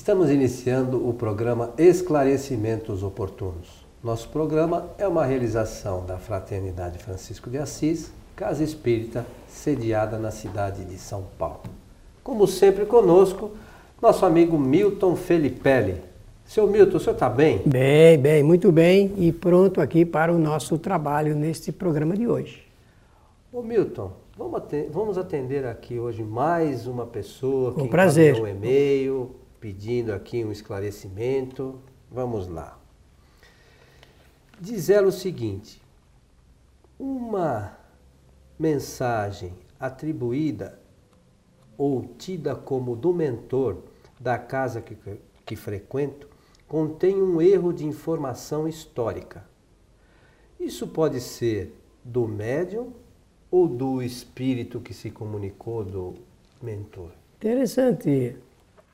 Estamos iniciando o programa Esclarecimentos Oportunos. Nosso programa é uma realização da Fraternidade Francisco de Assis, Casa Espírita, sediada na cidade de São Paulo. Como sempre conosco, nosso amigo Milton Felipelli. Seu Milton, o senhor está bem? Bem, bem, muito bem e pronto aqui para o nosso trabalho neste programa de hoje. Ô Milton, vamos atender aqui hoje mais uma pessoa que prazer. um e-mail pedindo aqui um esclarecimento. Vamos lá. Diz ela o seguinte: uma mensagem atribuída ou tida como do mentor da casa que, que frequento contém um erro de informação histórica. Isso pode ser do médium ou do espírito que se comunicou do mentor? Interessante.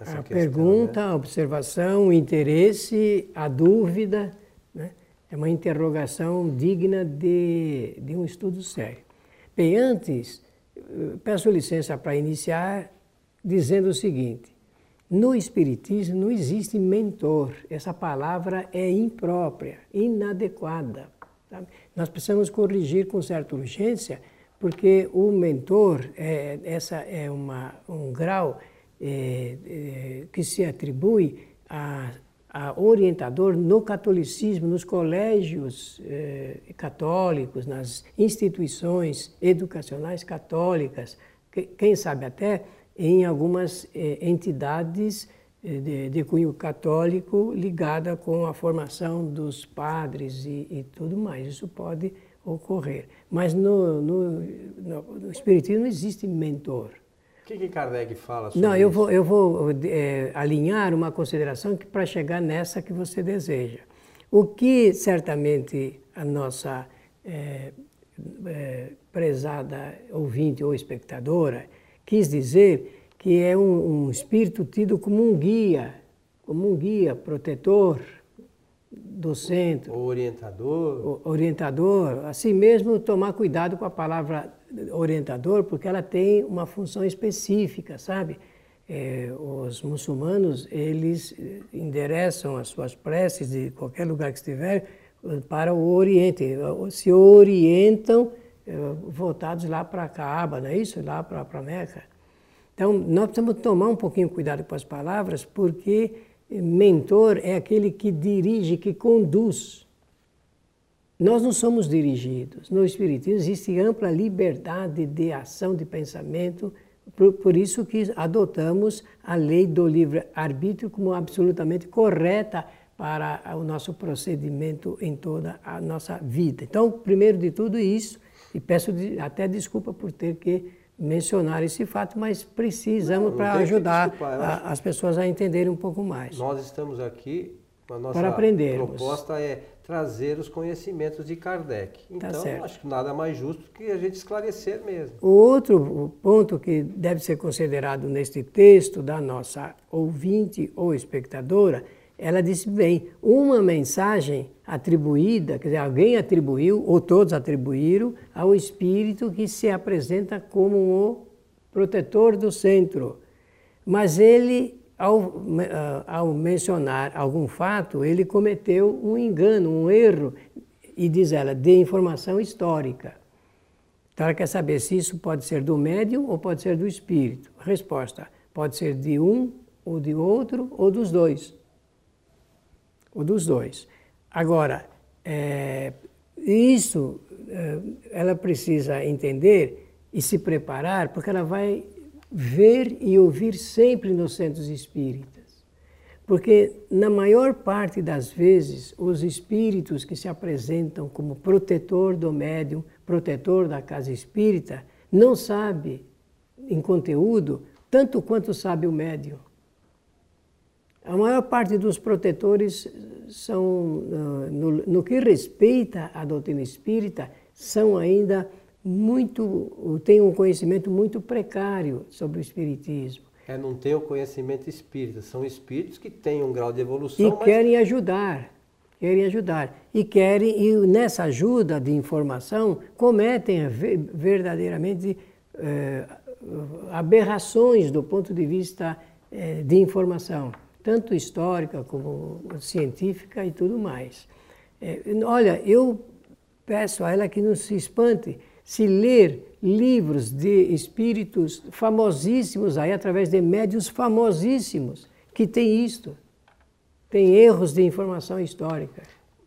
Essa a questão, pergunta, né? a observação, o interesse, a dúvida, né? é uma interrogação digna de, de um estudo sério. Bem, antes, peço licença para iniciar dizendo o seguinte: no Espiritismo não existe mentor, essa palavra é imprópria, inadequada. Sabe? Nós precisamos corrigir com certa urgência, porque o mentor, é, essa é uma, um grau é, é, que se atribui a, a, orientador no catolicismo, nos colégios é, católicos, nas instituições educacionais católicas, que, quem sabe até em algumas entidades de, de, cunho católico ligada com a formação dos padres e, e tudo mais. Isso pode ocorrer. Mas no, no, no, no Espiritismo não existe mentor. O que, que Kardec fala sobre Não, eu vou, eu vou é, alinhar uma consideração para chegar nessa que você deseja. O que certamente a nossa é, é, prezada ouvinte ou espectadora quis dizer que é um, um espírito tido como um guia, como um guia protetor, do centro. O orientador. O orientador. Assim mesmo, tomar cuidado com a palavra orientador, porque ela tem uma função específica, sabe? É, os muçulmanos, eles endereçam as suas preces de qualquer lugar que estiver para o Oriente. Se orientam é, voltados lá para a Caaba, não é isso? Lá para Meca. Então, nós precisamos tomar um pouquinho cuidado com as palavras, porque mentor é aquele que dirige, que conduz. Nós não somos dirigidos. No Espiritismo existe ampla liberdade de ação, de pensamento, por, por isso que adotamos a lei do livre-arbítrio como absolutamente correta para o nosso procedimento em toda a nossa vida. Então, primeiro de tudo isso, e peço até desculpa por ter que mencionar esse fato, mas precisamos para ajudar a, as pessoas a entenderem um pouco mais. Nós estamos aqui, a nossa para aprendermos. proposta é trazer os conhecimentos de Kardec. Tá então, tá acho que nada mais justo que a gente esclarecer mesmo. O outro ponto que deve ser considerado neste texto da nossa ouvinte ou espectadora ela disse bem, uma mensagem atribuída, quer dizer, alguém atribuiu, ou todos atribuíram, ao espírito que se apresenta como o protetor do centro. Mas ele, ao, ah, ao mencionar algum fato, ele cometeu um engano, um erro, e diz ela, de informação histórica. Então ela quer saber se isso pode ser do médium ou pode ser do espírito. Resposta: pode ser de um ou de outro ou dos dois ou dos dois. Agora, é, isso é, ela precisa entender e se preparar, porque ela vai ver e ouvir sempre nos centros espíritas. Porque, na maior parte das vezes, os espíritos que se apresentam como protetor do médium, protetor da casa espírita, não sabe em conteúdo tanto quanto sabe o médium. A maior parte dos protetores são, ah, no, no, que respeita à doutrina espírita, são ainda muito, têm um conhecimento muito precário sobre o espiritismo. É, não tem o conhecimento espírita, são espíritos que têm um grau de evolução. E mas... querem ajudar, querem ajudar. E querem, e nessa ajuda de informação, cometem verdadeiramente eh, aberrações do ponto de vista eh, de informação tanto histórica como científica e tudo mais. É, olha, eu peço a ela que não se espante se ler livros de espíritos famosíssimos aí através de médios famosíssimos que tem isto. Tem erros de informação histórica.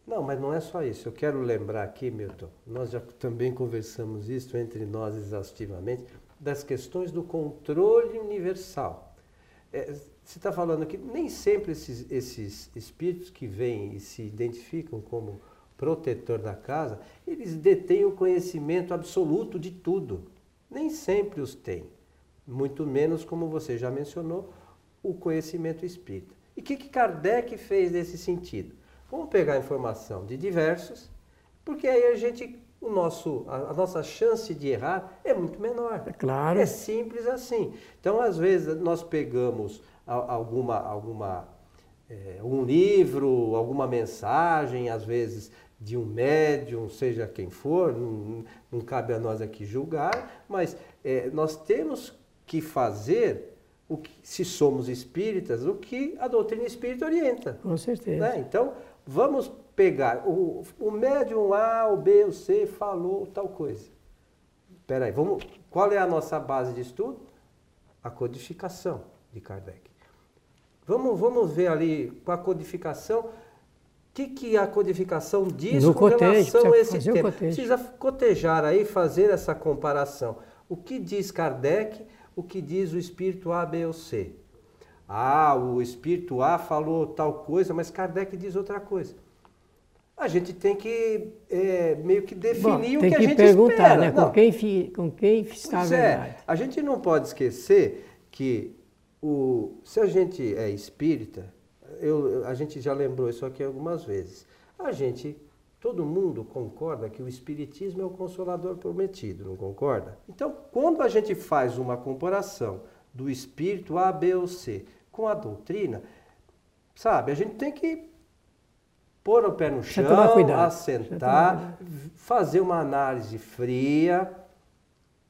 Não, mas não é só isso. Eu quero lembrar aqui, Milton, nós já também conversamos isso entre nós exaustivamente, das questões do controle universal. É, você está falando que nem sempre esses, esses espíritos que vêm e se identificam como protetor da casa, eles detêm o conhecimento absoluto de tudo. Nem sempre os têm. Muito menos, como você já mencionou, o conhecimento espírita. E o que, que Kardec fez nesse sentido? Vamos pegar informação de diversos, porque aí a gente, o nosso, a, a nossa chance de errar é muito menor. É claro. É simples assim. Então, às vezes, nós pegamos alguma, alguma é, um livro, alguma mensagem, às vezes de um médium, seja quem for, não, não cabe a nós aqui julgar, mas é, nós temos que fazer, o que, se somos espíritas, o que a doutrina espírita orienta. Com certeza. Né? Então, vamos pegar, o, o médium A, o B, o C falou tal coisa. Espera aí, vamos, qual é a nossa base de estudo? A codificação de Kardec. Vamos, vamos ver ali com a codificação que, que a codificação diz no com cotejo, relação a esse tema? Precisa cotejar aí, fazer essa comparação. O que diz Kardec, o que diz o espírito A, B ou C? Ah, o espírito A falou tal coisa, mas Kardec diz outra coisa. A gente tem que é, meio que definir Bom, o que, que a gente perguntar, espera. Né? Com, quem, com quem está pois a verdade. É, a gente não pode esquecer que o, se a gente é espírita, eu, a gente já lembrou isso aqui algumas vezes. A gente, todo mundo concorda que o Espiritismo é o consolador prometido, não concorda? Então, quando a gente faz uma comparação do espírito A, B ou C com a doutrina, sabe, a gente tem que pôr o pé no chão, assentar, fazer uma análise fria.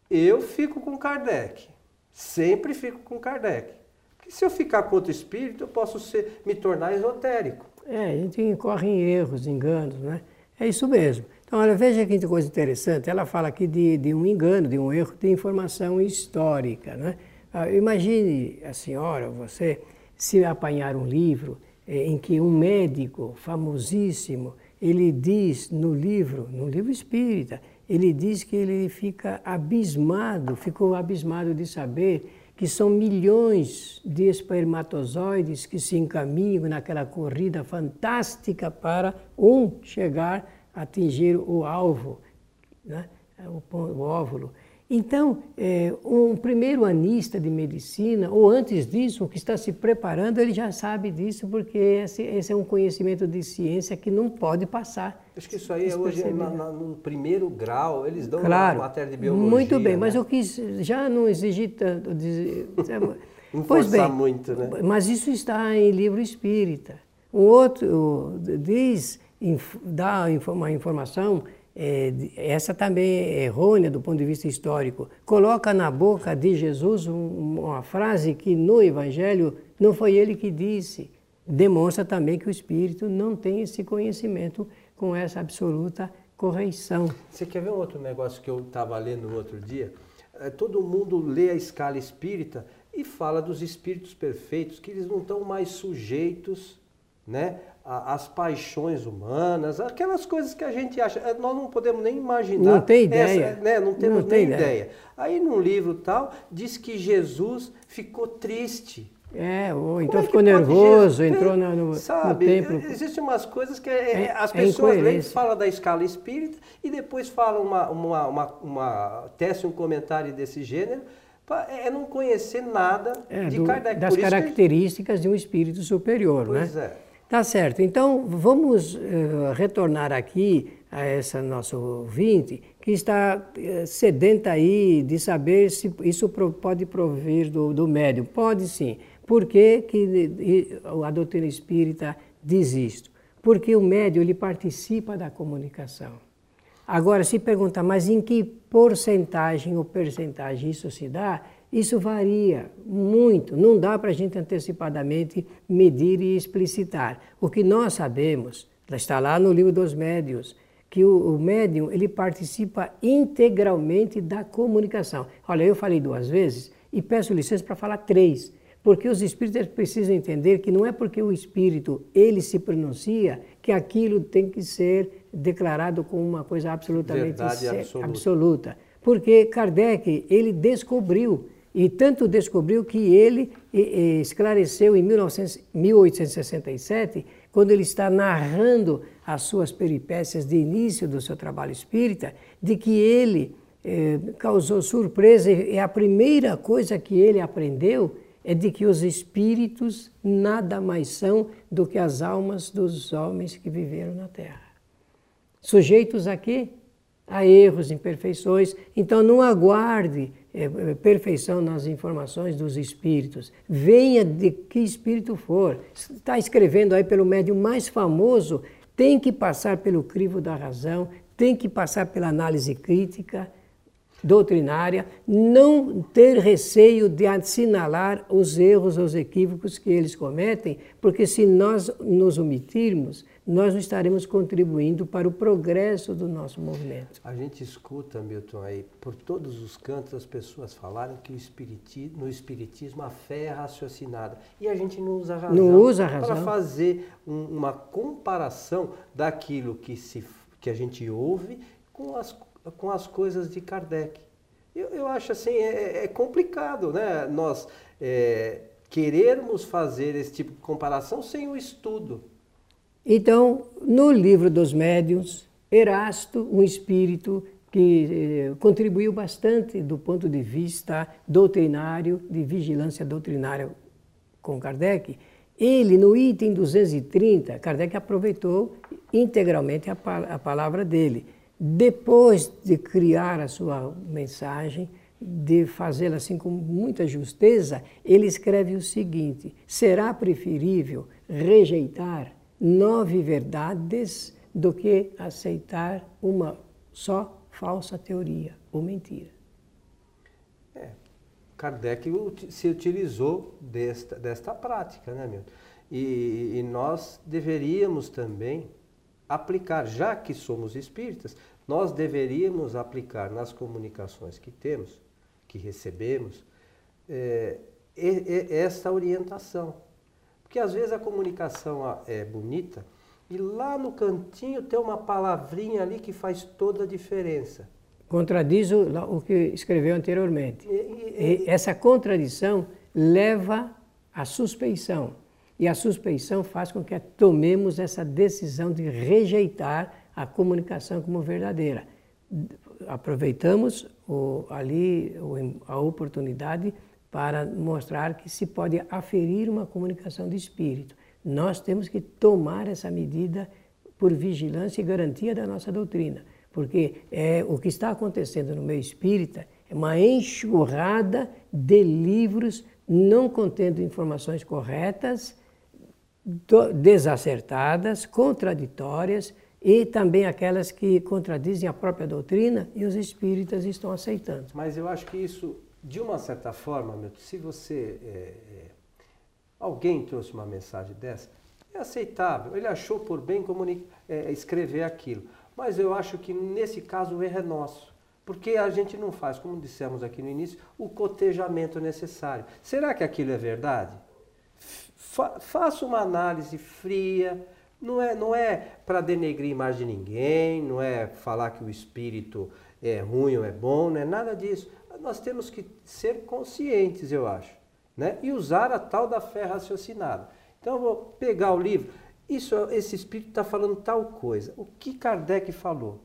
Eu fico com Kardec, sempre fico com Kardec. Porque se eu ficar contra o espírito, eu posso ser, me tornar esotérico. É, a gente incorre em erros, enganos, né? É isso mesmo. Então, olha, veja que coisa interessante. Ela fala aqui de, de um engano, de um erro de informação histórica, né? Ah, imagine a senhora, você, se apanhar um livro eh, em que um médico famosíssimo, ele diz no livro, no livro espírita, ele diz que ele fica abismado, ficou abismado de saber que são milhões de espermatozoides que se encaminham naquela corrida fantástica para um chegar a atingir o alvo, né? o, o óvulo. Então, é, um primeiro anista de medicina, ou antes disso, que está se preparando, ele já sabe disso, porque esse, esse é um conhecimento de ciência que não pode passar. Acho que isso aí é hoje na, na, no primeiro grau, eles dão claro, matéria de biologia. Muito bem, né? mas eu quis já não exigir tanto. Dizer, pois bem, muito, né? Mas isso está em livro espírita. Um outro diz, dá uma informação é, essa também é errônea do ponto de vista histórico, coloca na boca de Jesus um, uma frase que no Evangelho não foi ele que disse. Demonstra também que o Espírito não tem esse conhecimento com essa absoluta correção. Você quer ver um outro negócio que eu estava lendo outro dia? É, todo mundo lê a escala espírita e fala dos espíritos perfeitos, que eles não estão mais sujeitos né, as paixões humanas, aquelas coisas que a gente acha, eh, nós não podemos nem imaginar. Não tem ideia. Essa, né, não temos não nem ideia. ideia. Aí num livro tal, diz que Jesus ficou triste. É, ou então é ficou nervoso, Jesus, entrou no, no, sabe, no templo. Existem umas coisas que é, é, as pessoas leem, falam da escala espírita e depois falam uma, uma, uma, uma tece um comentário desse gênero, é não conhecer nada é, de do, Kardec. Das características de um espírito superior, pois né? é. Tá certo. Então, vamos uh, retornar aqui a essa nossa ouvinte que está uh, sedenta aí de saber se isso pode prover do, do médium. Pode sim. Por que, que a doutrina espírita diz isto? Porque o médium ele participa da comunicação. Agora, se pergunta, mas em que porcentagem ou percentagem isso se dá? Isso varia muito, não dá para a gente antecipadamente medir e explicitar. O que nós sabemos, está lá no livro dos médios, que o, o médium ele participa integralmente da comunicação. Olha, eu falei duas vezes e peço licença para falar três, porque os espíritos precisam entender que não é porque o espírito ele se pronuncia que aquilo tem que ser declarado como uma coisa absolutamente absoluta. absoluta. Porque Kardec ele descobriu e tanto descobriu que ele esclareceu em 1867, quando ele está narrando as suas peripécias de início do seu trabalho espírita, de que ele eh, causou surpresa e a primeira coisa que ele aprendeu é de que os espíritos nada mais são do que as almas dos homens que viveram na Terra. Sujeitos a quê? A erros, imperfeições. Então não aguarde é, é, perfeição nas informações dos espíritos. Venha de que espírito for. Está escrevendo aí pelo médium mais famoso, tem que passar pelo crivo da razão, tem que passar pela análise crítica, doutrinária, não ter receio de assinalar os erros, os equívocos que eles cometem, porque se nós nos omitirmos, nós não estaremos contribuindo para o progresso do nosso movimento. A gente escuta, Milton, aí, por todos os cantos as pessoas falarem que espiritismo, no Espiritismo a fé é raciocinada. E a gente não usa a razão, não usa a razão. para fazer um, uma comparação daquilo que, se, que a gente ouve com as, com as coisas de Kardec. Eu, eu acho assim, é, é complicado, né? Nós é, querermos fazer esse tipo de comparação sem o estudo. Então, no livro dos médiuns, Erasto, um espírito que eh, contribuiu bastante do ponto de vista doutrinário, de vigilância doutrinária com Kardec, ele, no item 230, Kardec aproveitou integralmente a, a palavra dele. Depois de criar a sua mensagem, de fazê-la assim com muita justeza, ele escreve o seguinte: será preferível rejeitar nove verdades do que aceitar uma só falsa teoria ou mentira. É, Kardec se utilizou desta, desta prática, né, meu? E, e nós deveríamos também aplicar, já que somos espíritas, nós deveríamos aplicar nas comunicações que temos, que recebemos, é, essa orientação. Porque às vezes a comunicação é bonita e lá no cantinho tem uma palavrinha ali que faz toda a diferença. Contradiz o, o que escreveu anteriormente. E, e, e, essa contradição leva à suspeição. E a suspeição faz com que tomemos essa decisão de rejeitar a comunicação como verdadeira. Aproveitamos o, ali a oportunidade para mostrar que se pode aferir uma comunicação de espírito. Nós temos que tomar essa medida por vigilância e garantia da nossa doutrina, porque é o que está acontecendo no meio espírita é uma enxurrada de livros não contendo informações corretas, desacertadas, contraditórias e também aquelas que contradizem a própria doutrina e os espíritas estão aceitando. Mas eu acho que isso de uma certa forma, se você. É, é, alguém trouxe uma mensagem dessa, é aceitável. Ele achou por bem é, escrever aquilo. Mas eu acho que nesse caso o erro é nosso. Porque a gente não faz, como dissemos aqui no início, o cotejamento necessário. Será que aquilo é verdade? Fa faça uma análise fria. Não é, não é para denegrir imagem de ninguém, não é falar que o espírito é ruim ou é bom, não é nada disso nós temos que ser conscientes, eu acho, né? e usar a tal da fé raciocinada. Então eu vou pegar o livro, isso, esse espírito está falando tal coisa. O que Kardec falou?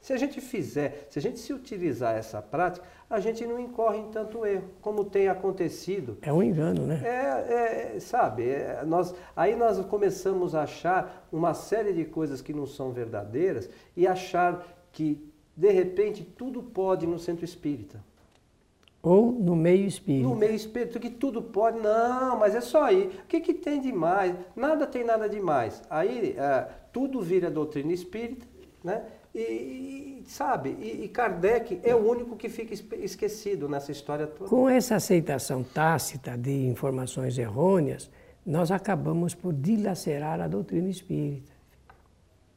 Se a gente fizer, se a gente se utilizar essa prática, a gente não incorre em tanto erro, como tem acontecido. É um engano, né? É, é sabe, é, nós, aí nós começamos a achar uma série de coisas que não são verdadeiras e achar que de repente, tudo pode no centro espírita. Ou no meio espírita. No meio espírita, que tudo pode. Não, mas é só aí. O que, que tem de mais? Nada tem nada demais. Aí é, tudo vira doutrina espírita, né? E, sabe, e, e Kardec é o único que fica esquecido nessa história toda. Com essa aceitação tácita de informações errôneas, nós acabamos por dilacerar a doutrina espírita.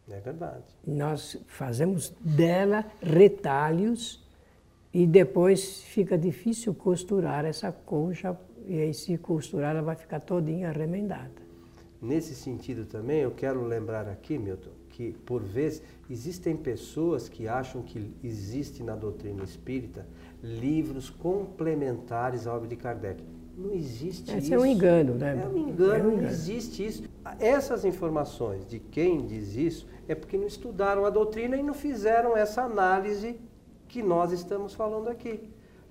É verdade. Nós fazemos dela retalhos e depois fica difícil costurar essa concha e aí se costurar ela vai ficar todinha remendada. Nesse sentido também, eu quero lembrar aqui, Milton, que por vezes existem pessoas que acham que existe na doutrina espírita livros complementares à obra de Kardec. Não existe Esse isso. é um engano, né? É um engano, é um engano, não existe isso. Essas informações de quem diz isso é porque não estudaram a doutrina e não fizeram essa análise que nós estamos falando aqui.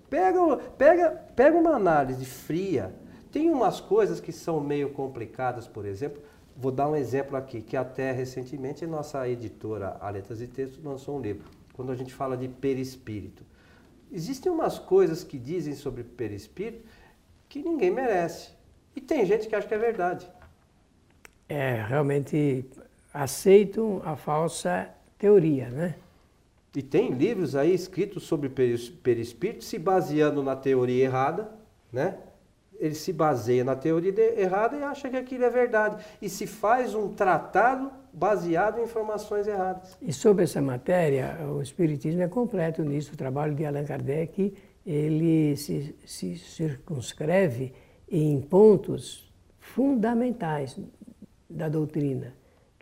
Pega, pega, pega uma análise fria, tem umas coisas que são meio complicadas, por exemplo. Vou dar um exemplo aqui, que até recentemente nossa editora, a Letras e Textos, lançou um livro, quando a gente fala de perispírito. Existem umas coisas que dizem sobre perispírito que ninguém merece. E tem gente que acha que é verdade. É, realmente aceitam a falsa teoria, né? E tem livros aí escritos sobre perispírito se baseando na teoria errada, né? ele se baseia na teoria errada e acha que aquilo é verdade. E se faz um tratado baseado em informações erradas. E sobre essa matéria, o Espiritismo é completo nisso. O trabalho de Allan Kardec, ele se, se circunscreve em pontos fundamentais da doutrina,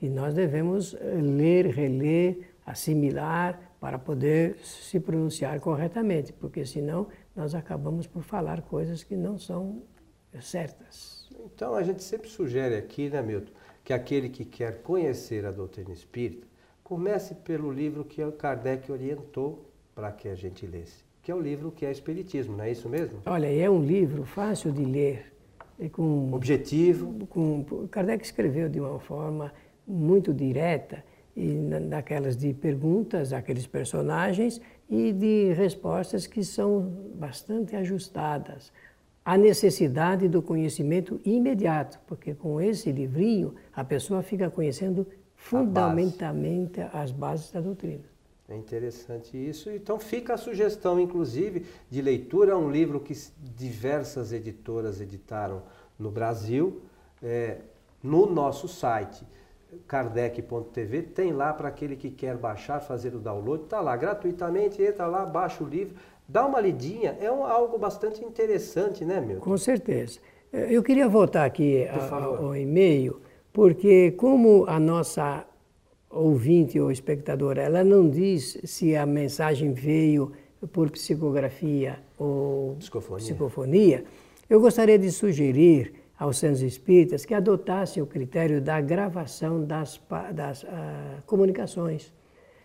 que nós devemos eh, ler, reler, assimilar para poder se pronunciar corretamente, porque senão nós acabamos por falar coisas que não são certas. Então a gente sempre sugere aqui, né, Milton, que aquele que quer conhecer a doutrina espírita comece pelo livro que Kardec orientou para que a gente lesse, que é o livro que é Espiritismo, não é isso mesmo? Olha, é um livro fácil de ler. Com, Objetivo. Com, Kardec escreveu de uma forma muito direta e naquelas de perguntas àqueles personagens e de respostas que são bastante ajustadas à necessidade do conhecimento imediato, porque com esse livrinho a pessoa fica conhecendo fundamentalmente base. as bases da doutrina. É interessante isso. Então fica a sugestão, inclusive, de leitura. Um livro que diversas editoras editaram no Brasil. É, no nosso site kardec.tv, tem lá para aquele que quer baixar, fazer o download, está lá gratuitamente, entra lá, baixa o livro, dá uma lidinha, é um, algo bastante interessante, né, meu? Com certeza. Eu queria voltar aqui ao e-mail, porque como a nossa ouvinte ou espectadora, ela não diz se a mensagem veio por psicografia ou psicofonia, psicofonia eu gostaria de sugerir aos centros espíritas que adotassem o critério da gravação das, das uh, comunicações.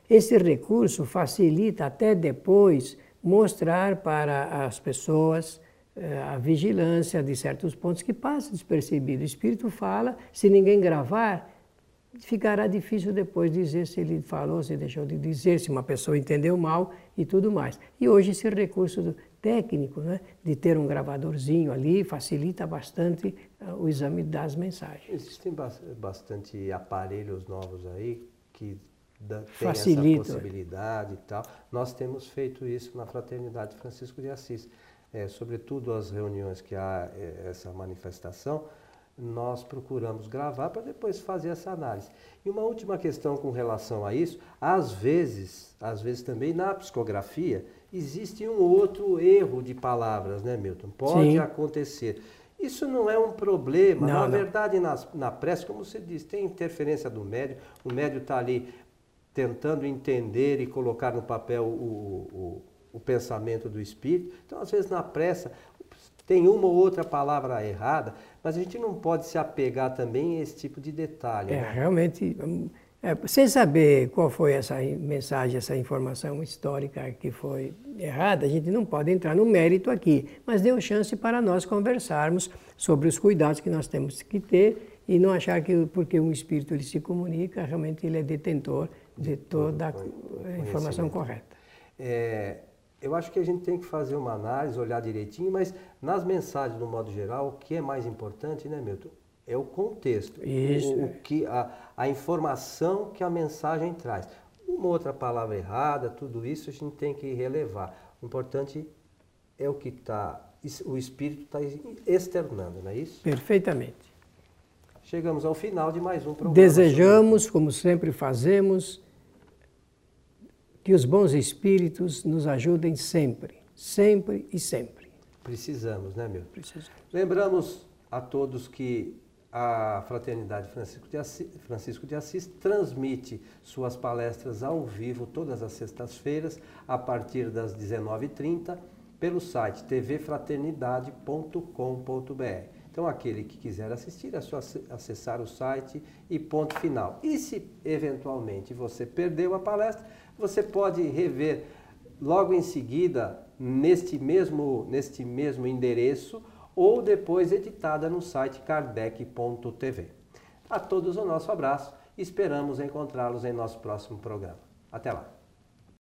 Esse recurso facilita até depois mostrar para as pessoas uh, a vigilância de certos pontos que passam despercebido. O espírito fala, se ninguém gravar, ficará difícil depois dizer se ele falou, se deixou de dizer, se uma pessoa entendeu mal e tudo mais. E hoje esse recurso técnico, né, de ter um gravadorzinho ali, facilita bastante uh, o exame das mensagens. Existem bastante aparelhos novos aí que da, tem essa possibilidade e tal. Nós temos feito isso na Fraternidade Francisco de Assis. É, sobretudo as reuniões que há é, essa manifestação, nós procuramos gravar para depois fazer essa análise. E uma última questão com relação a isso, às vezes, às vezes também na psicografia, existe um outro erro de palavras, né, Milton? Pode Sim. acontecer. Isso não é um problema. Não, na não. verdade, na, na prece, como você diz, tem interferência do médio, o médio está ali tentando entender e colocar no papel o, o, o pensamento do espírito. Então, às vezes, na pressa, tem uma ou outra palavra errada, mas a gente não pode se apegar também a esse tipo de detalhe. É, né? realmente é, sem saber qual foi essa mensagem, essa informação histórica que foi errada, a gente não pode entrar no mérito aqui, mas deu chance para nós conversarmos sobre os cuidados que nós temos que ter e não achar que porque um espírito ele se comunica, realmente ele é detentor de toda a informação correta. É, eu acho que a gente tem que fazer uma análise, olhar direitinho, mas nas mensagens, no modo geral, o que é mais importante, né, Milton? É o contexto, Isso. O, o, que a, a informação que a mensagem traz. uma outra palavra errada, tudo isso a gente tem que relevar. O importante é o que está, o espírito está externando, não é isso? Perfeitamente. Chegamos ao final de mais um programa. Desejamos, como sempre fazemos, que os bons espíritos nos ajudem sempre, sempre e sempre. Precisamos, né, meu? Precisamos. Lembramos a todos que a Fraternidade Francisco de, Assis, Francisco de Assis transmite suas palestras ao vivo todas as sextas-feiras, a partir das 19h30, pelo site tvfraternidade.com.br. Então, aquele que quiser assistir, é só acessar o site e ponto final. E se eventualmente você perdeu a palestra, você pode rever logo em seguida neste mesmo, neste mesmo endereço ou depois editada no site kardec.tv. A todos o nosso abraço esperamos encontrá-los em nosso próximo programa. Até lá!